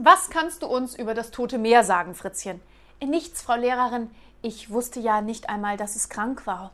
Was kannst du uns über das Tote Meer sagen, Fritzchen? Nichts, Frau Lehrerin. Ich wusste ja nicht einmal, dass es krank war.